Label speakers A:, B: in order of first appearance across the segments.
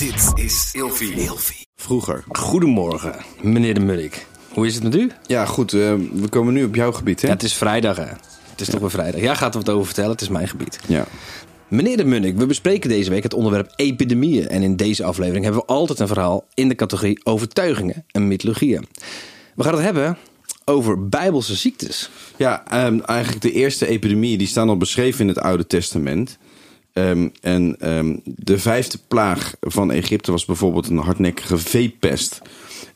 A: Dit is Ilfie.
B: Vroeger.
C: Goedemorgen, meneer de Munnik. Hoe is het met u?
B: Ja, goed. eh, we komen nu op jouw gebied, hè?
C: Ja, het is vrijdag, hè? Het is toch weer vrijdag. Ja, gaat er wat over vertellen. Het is mijn gebied.
B: Ja.
C: Meneer de Munnik, we bespreken deze week het onderwerp epidemieën. En in deze aflevering hebben we altijd een verhaal in de categorie overtuigingen en mythologieën. We gaan het hebben over bijbelse ziektes.
B: Ja, ehm, eigenlijk de eerste epidemieën die staan al beschreven in het Oude Testament. Ehm, en ehm, de vijfde plaag van Egypte was bijvoorbeeld een hardnekkige veepest.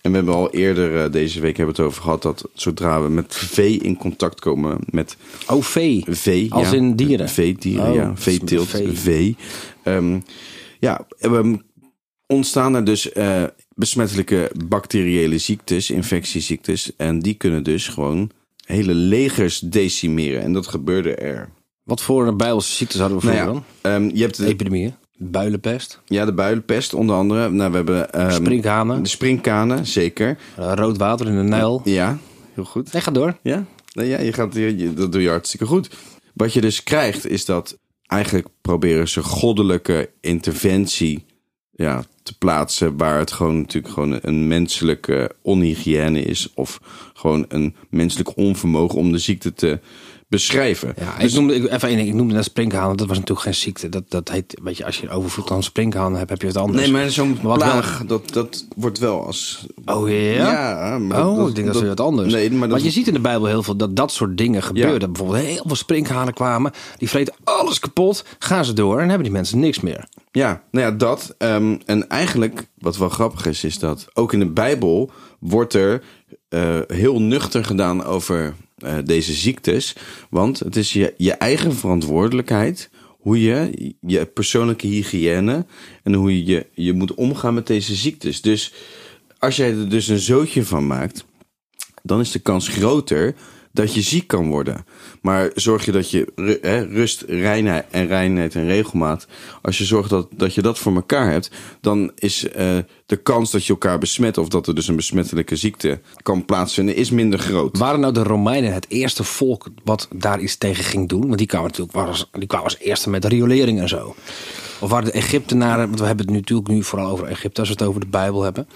B: En we hebben al eerder eh, deze week hebben we het over gehad dat zodra we met vee in contact komen met
C: Oh, vee.
B: vee,
C: Als
B: ja,
C: in dieren?
B: veedieren,
C: Oh,
B: ja, veeteelt,
C: vee.
B: vee. Ehm, ja, ehm, ontstaan er dus eh, besmettelijke bacteriële ziektes, infectieziektes. En die kunnen dus gewoon hele legers decimeren. En dat gebeurde er.
C: Wat voor bijbelse ziektes hadden we
B: Nou
C: vroeger
B: ja,
C: dan?
B: ehm, je hebt de,
C: Epidemieën. Builenpest.
B: ja, de builenpest onder andere. Nou, we hebben ehm,
C: Sprinkhanen.
B: de sprinkhanen, zeker.
C: eh, rood water in de Nijl.
B: Ja, heel goed.
C: Nee, ga door.
B: Ja, nou ja je gaat, je, je- dat doe je hartstikke goed. Wat je dus krijgt is dat eigenlijk proberen ze goddelijke interventie ja, te plaatsen. Waar het gewoon natuurlijk gewoon een menselijke onhygiëne is. Of gewoon een menselijk onvermogen om de ziekte te beschrijven.
C: Ja,
B: Dus-
C: ik noemde, ik, even ik noemde net sprinkhanen. Dat was natuurlijk geen ziekte. Dat, dat heet, weet je, als je overvloed aan sprinkhanen hebt, heb je het anders.
B: nee, maar zo'n
C: wat wel-
B: plaag, dat, dat wordt wel als...
C: Oh ja?
B: Ja, maar
C: oh,
B: dat-
C: ik denk dat,
B: dat-
C: weer wat anders.
B: Nee, maar dat-
C: Want je ziet in de Bijbel heel veel dat dat soort dingen gebeurden. Bijvoorbeeld heel veel sprinkhanen kwamen. Die vreten alles kapot. Gaan ze door en hebben die mensen niks meer.
B: Ja, nou ja, dat. Ehm, en eigenlijk, wat wel grappig is, is dat ook in de Bijbel wordt er eh, heel nuchter gedaan over eh, deze ziektes. Want het is je, je eigen verantwoordelijkheid hoe je je persoonlijke hygiëne en hoe je, je je moet omgaan met deze ziektes. Dus als jij er dus een zootje van maakt, dan is de kans groter dat je ziek kan worden. Maar zorg je dat je hè, rust, reinheid en reinheid en regelmaat, als je zorgt dat, dat je dat voor elkaar hebt, dan is eh, de kans dat je elkaar besmet of dat er dus een besmettelijke ziekte kan plaatsvinden, is minder groot.
C: Waren nou de Romeinen het eerste volk wat daar iets tegen ging doen? Want die kwamen natuurlijk als, die kwamen als eerste met riolering en zo. Of waren de Egyptenaren, want we hebben het nu natuurlijk nu vooral over Egypte als we het over de Bijbel hebben.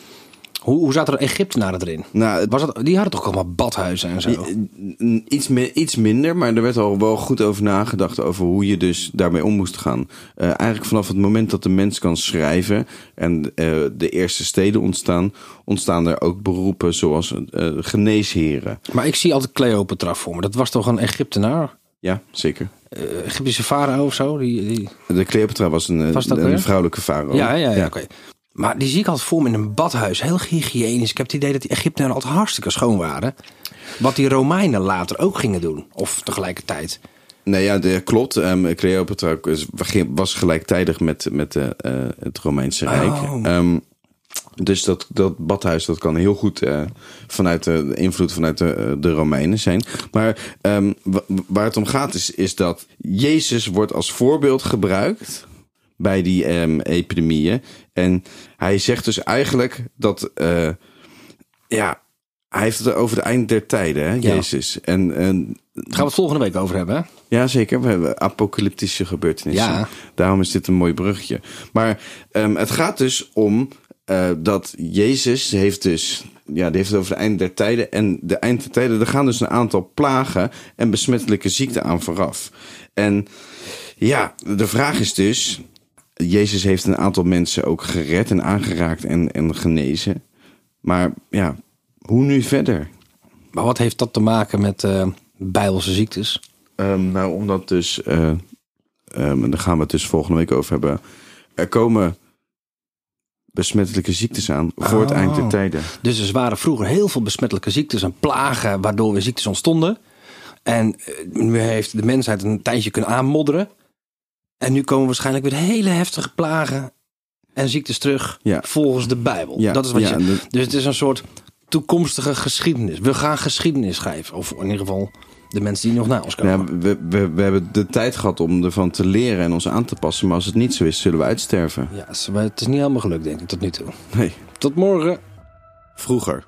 C: Hoe, hoe zaten er Egyptenaren erin?
B: Nou, het-
C: Was het, die hadden toch allemaal badhuizen en zo?
B: Iets, mi- iets minder, maar er werd al wel goed over nagedacht over hoe je dus daarmee om moest gaan. Eh, eigenlijk vanaf het moment dat de mens kan schrijven en eh, de eerste steden ontstaan, ontstaan er ook beroepen zoals eh, geneesheren.
C: Maar ik zie altijd Cleopatra voor me. Dat was toch een Egyptenaar?
B: Ja, zeker.
C: Eh, Egyptische farao of zo? Die, die...
B: De Cleopatra was een,
C: Was dat
B: vrouwelijke farao.
C: Ja, ja, ja, oké. Maar die zie ik altijd voor me in een badhuis. Heel hygiënisch. Ik heb het idee dat die Egyptenaren altijd hartstikke schoon waren. Wat die Romeinen later ook gingen doen. Of tegelijkertijd.
B: Nee, ja, de, klopt. Ehm, Cleopatra was gelijktijdig met, met eh, eh, het Romeinse Rijk.
C: Oh.
B: Ehm, dus dat, dat badhuis dat kan heel goed eh, vanuit de, invloed vanuit de, de Romeinen zijn. Maar ehm, wa- waar het om gaat is, is dat Jezus wordt als voorbeeld gebruikt bij die ehm, epidemieën. En hij zegt dus eigenlijk dat... eh, ja, hij heeft het over de eind der tijden, hè,
C: Ja.
B: Jezus. En, en
C: gaan we het volgende week over hebben. Hè?
B: ja, zeker. We hebben apocalyptische gebeurtenissen.
C: Ja.
B: Daarom is dit een mooi bruggetje. Maar ehm, het gaat dus om eh, dat Jezus heeft dus... Ja, die heeft het over de eind der tijden. En de eind der tijden, er gaan dus een aantal plagen en besmettelijke ziekten aan vooraf. En ja, de vraag is dus... Jezus heeft een aantal mensen ook gered en aangeraakt en, en genezen. Maar ja, hoe nu verder?
C: Maar wat heeft dat te maken met eh bijbelse ziektes?
B: Ehm, nou, omdat dus, eh, ehm, en daar gaan we het dus volgende week over hebben. Er komen besmettelijke ziektes aan voor het
C: Oh.
B: eind der tijden.
C: Dus er waren vroeger heel veel besmettelijke ziektes en plagen. Waardoor weer ziektes ontstonden. En eh, nu heeft de mensheid een tijdje kunnen aanmodderen. En nu komen waarschijnlijk weer hele heftige plagen en ziektes terug.
B: Ja.
C: Volgens de Bijbel.
B: Ja,
C: dat is wat
B: ja,
C: je,
B: de-
C: dus het is een soort toekomstige geschiedenis. We gaan geschiedenis schrijven. Of in ieder geval de mensen die nog na ons komen.
B: Ja, we, we, we hebben de tijd gehad om ervan te leren en ons aan te passen. Maar als het niet zo is, zullen we uitsterven.
C: Ja, het is- het is niet helemaal gelukt, denk ik, tot nu toe.
B: Nee.
C: Tot morgen.
B: Vroeger.